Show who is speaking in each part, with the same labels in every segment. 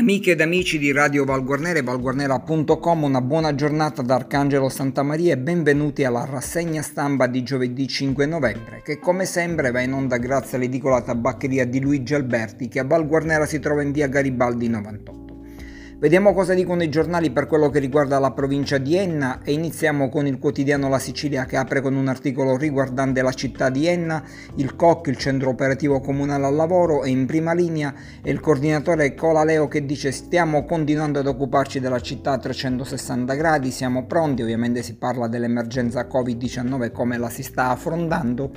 Speaker 1: Amiche ed amici di Radio Valguarnera e valguarnera.com, una buona giornata da Arcangelo Santa Maria e benvenuti alla rassegna stampa di giovedì 5 novembre, che come sempre va in onda grazie all'edicola tabaccheria di Luigi Alberti che a Valguarnera si trova in via Garibaldi 98. Vediamo cosa dicono i giornali per quello che riguarda la provincia di Enna e iniziamo con il quotidiano La Sicilia che apre con un articolo riguardante la città di Enna, il COC, il centro operativo comunale al lavoro e in prima linea è il coordinatore Cola Leo che dice stiamo continuando ad occuparci della città a 360 gradi, siamo pronti, ovviamente si parla dell'emergenza Covid-19 come la si sta affrontando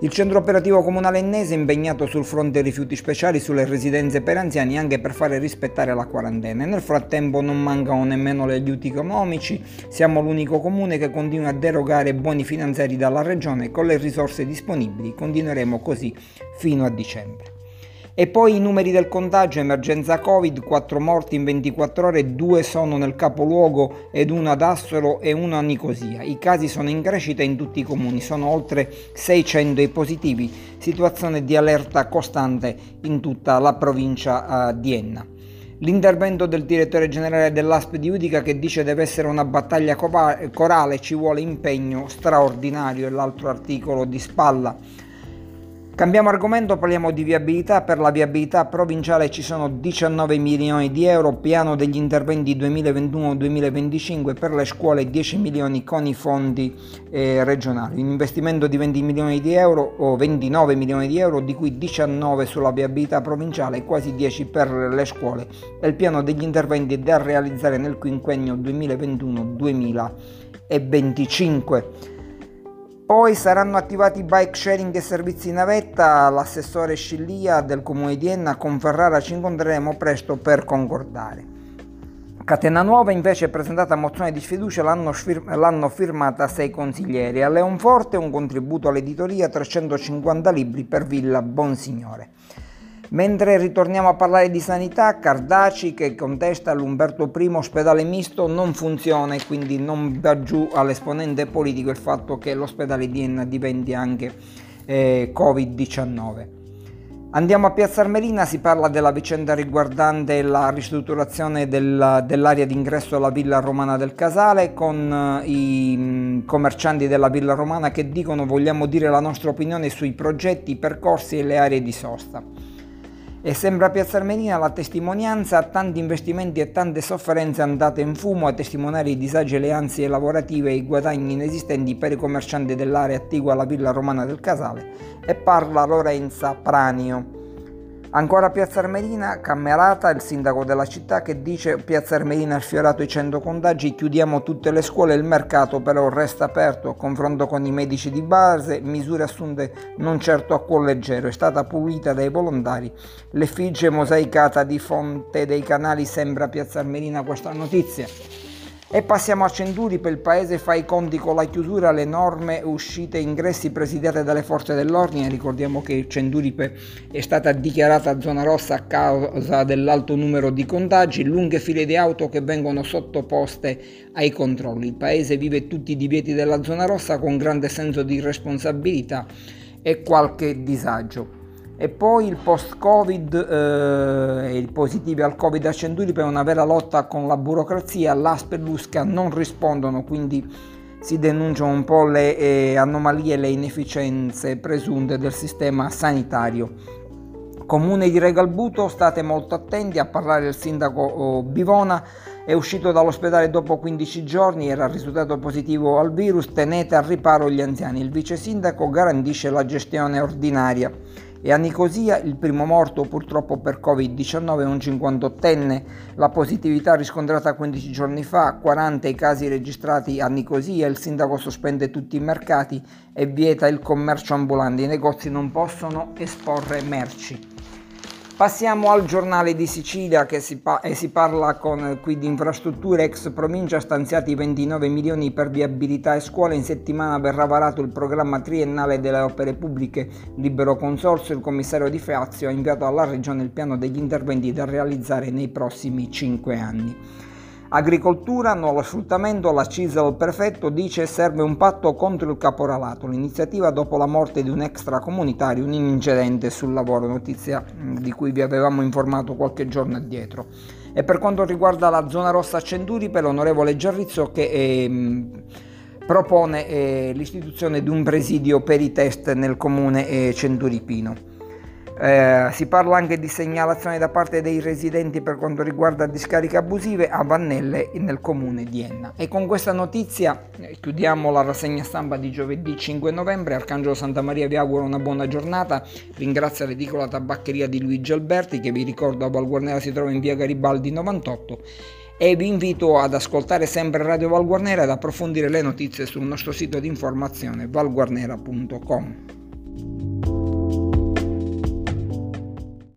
Speaker 1: il centro operativo comunale ennese è impegnato sul fronte rifiuti speciali sulle residenze per anziani anche per fare rispettare la quarantena. Nel frattempo non mancano nemmeno gli aiuti economici, siamo l'unico comune che continua a derogare buoni finanziari dalla regione con le risorse disponibili, continueremo così fino a dicembre. E poi i numeri del contagio, emergenza Covid, 4 morti in 24 ore, 2 sono nel capoluogo ed uno ad Assolo e uno a Nicosia. I casi sono in crescita in tutti i comuni, sono oltre 600 i positivi, situazione di allerta costante in tutta la provincia uh, di Enna. L'intervento del direttore generale dell'ASP di Udica che dice deve essere una battaglia corale, ci vuole impegno straordinario, e l'altro articolo di spalla Cambiamo argomento, parliamo di viabilità. Per la viabilità provinciale ci sono 19 milioni di euro, piano degli interventi 2021-2025 per le scuole 10 milioni con i fondi eh, regionali. Un investimento di 20 milioni di euro o 29 milioni di euro, di cui 19 sulla viabilità provinciale e quasi 10 per le scuole. È il piano degli interventi da realizzare nel quinquennio 2021-2025. Poi saranno attivati bike sharing e servizi navetta. L'assessore Scillia del comune di Enna con Ferrara ci incontreremo presto per concordare. Catena Nuova invece presentata mozione di sfiducia l'hanno, firm- l'hanno firmata sei consiglieri. A Leonforte un contributo all'editoria 350 libri per Villa Bonsignore. Mentre ritorniamo a parlare di sanità, Cardaci che contesta l'Umberto I ospedale misto non funziona e quindi non va giù all'esponente politico il fatto che l'ospedale di Enna diventi anche eh, Covid-19. Andiamo a Piazza Armerina, si parla della vicenda riguardante la ristrutturazione del, dell'area d'ingresso alla Villa Romana del Casale con eh, i mm, commercianti della Villa Romana che dicono vogliamo dire la nostra opinione sui progetti, i percorsi e le aree di sosta. E sembra Piazza Armerina la testimonianza a tanti investimenti e tante sofferenze andate in fumo a testimoniare i disagi e le ansie lavorative e i guadagni inesistenti per i commercianti dell'area attigua alla Villa Romana del Casale e parla Lorenza Pranio. Ancora Piazza Armerina, Cammerata, il sindaco della città che dice Piazza Armerina ha sfiorato i 100 contagi, chiudiamo tutte le scuole, il mercato però resta aperto, confronto con i medici di base, misure assunte non certo a cuore leggero, è stata pulita dai volontari, l'effigie mosaicata di fonte dei canali sembra Piazza Armerina questa notizia. E passiamo a Centuripe, il paese fa i conti con la chiusura, le norme uscite e ingressi presidiate dalle forze dell'ordine. Ricordiamo che Centuripe è stata dichiarata zona rossa a causa dell'alto numero di contagi, lunghe file di auto che vengono sottoposte ai controlli. Il paese vive tutti i divieti della zona rossa con grande senso di responsabilità e qualche disagio. E poi il post-Covid eh, e i positivi al Covid a Centuri per una vera lotta con la burocrazia, l'ASP non rispondono, quindi si denunciano un po' le eh, anomalie e le inefficienze presunte del sistema sanitario. Comune di Regalbuto, state molto attenti a parlare il sindaco oh, Bivona, è uscito dall'ospedale dopo 15 giorni, era risultato positivo al virus, tenete al riparo gli anziani. Il vice sindaco garantisce la gestione ordinaria e a Nicosia il primo morto purtroppo per Covid-19 è un 58enne, la positività riscontrata 15 giorni fa, 40 i casi registrati a Nicosia, il sindaco sospende tutti i mercati e vieta il commercio ambulante, i negozi non possono esporre merci. Passiamo al giornale di Sicilia che si, pa- e si parla con, qui di infrastrutture ex provincia stanziati 29 milioni per viabilità e scuole. In settimana verrà varato il programma triennale delle opere pubbliche libero consorzio. Il commissario di Fazio ha inviato alla regione il piano degli interventi da realizzare nei prossimi 5 anni. Agricoltura, nuovo sfruttamento, la CISL prefetto dice serve un patto contro il caporalato, l'iniziativa dopo la morte di un extracomunitario, un incidente sul lavoro, notizia di cui vi avevamo informato qualche giorno addietro. E per quanto riguarda la zona rossa a Centuripe, l'onorevole Giarrizzo che... Eh, propone eh, l'istituzione di un presidio per i test nel comune eh, centuripino. Eh, si parla anche di segnalazione da parte dei residenti per quanto riguarda discariche abusive a Vannelle nel comune di Enna. E con questa notizia eh, chiudiamo la rassegna stampa di giovedì 5 novembre. Arcangelo Santa Maria vi auguro una buona giornata. Ringrazio l'edicola tabaccheria di Luigi Alberti che vi ricordo a Val Guarnera si trova in via Garibaldi 98 e vi invito ad ascoltare sempre Radio Val Guarnera ed approfondire le notizie sul nostro sito di informazione valguarnera.com.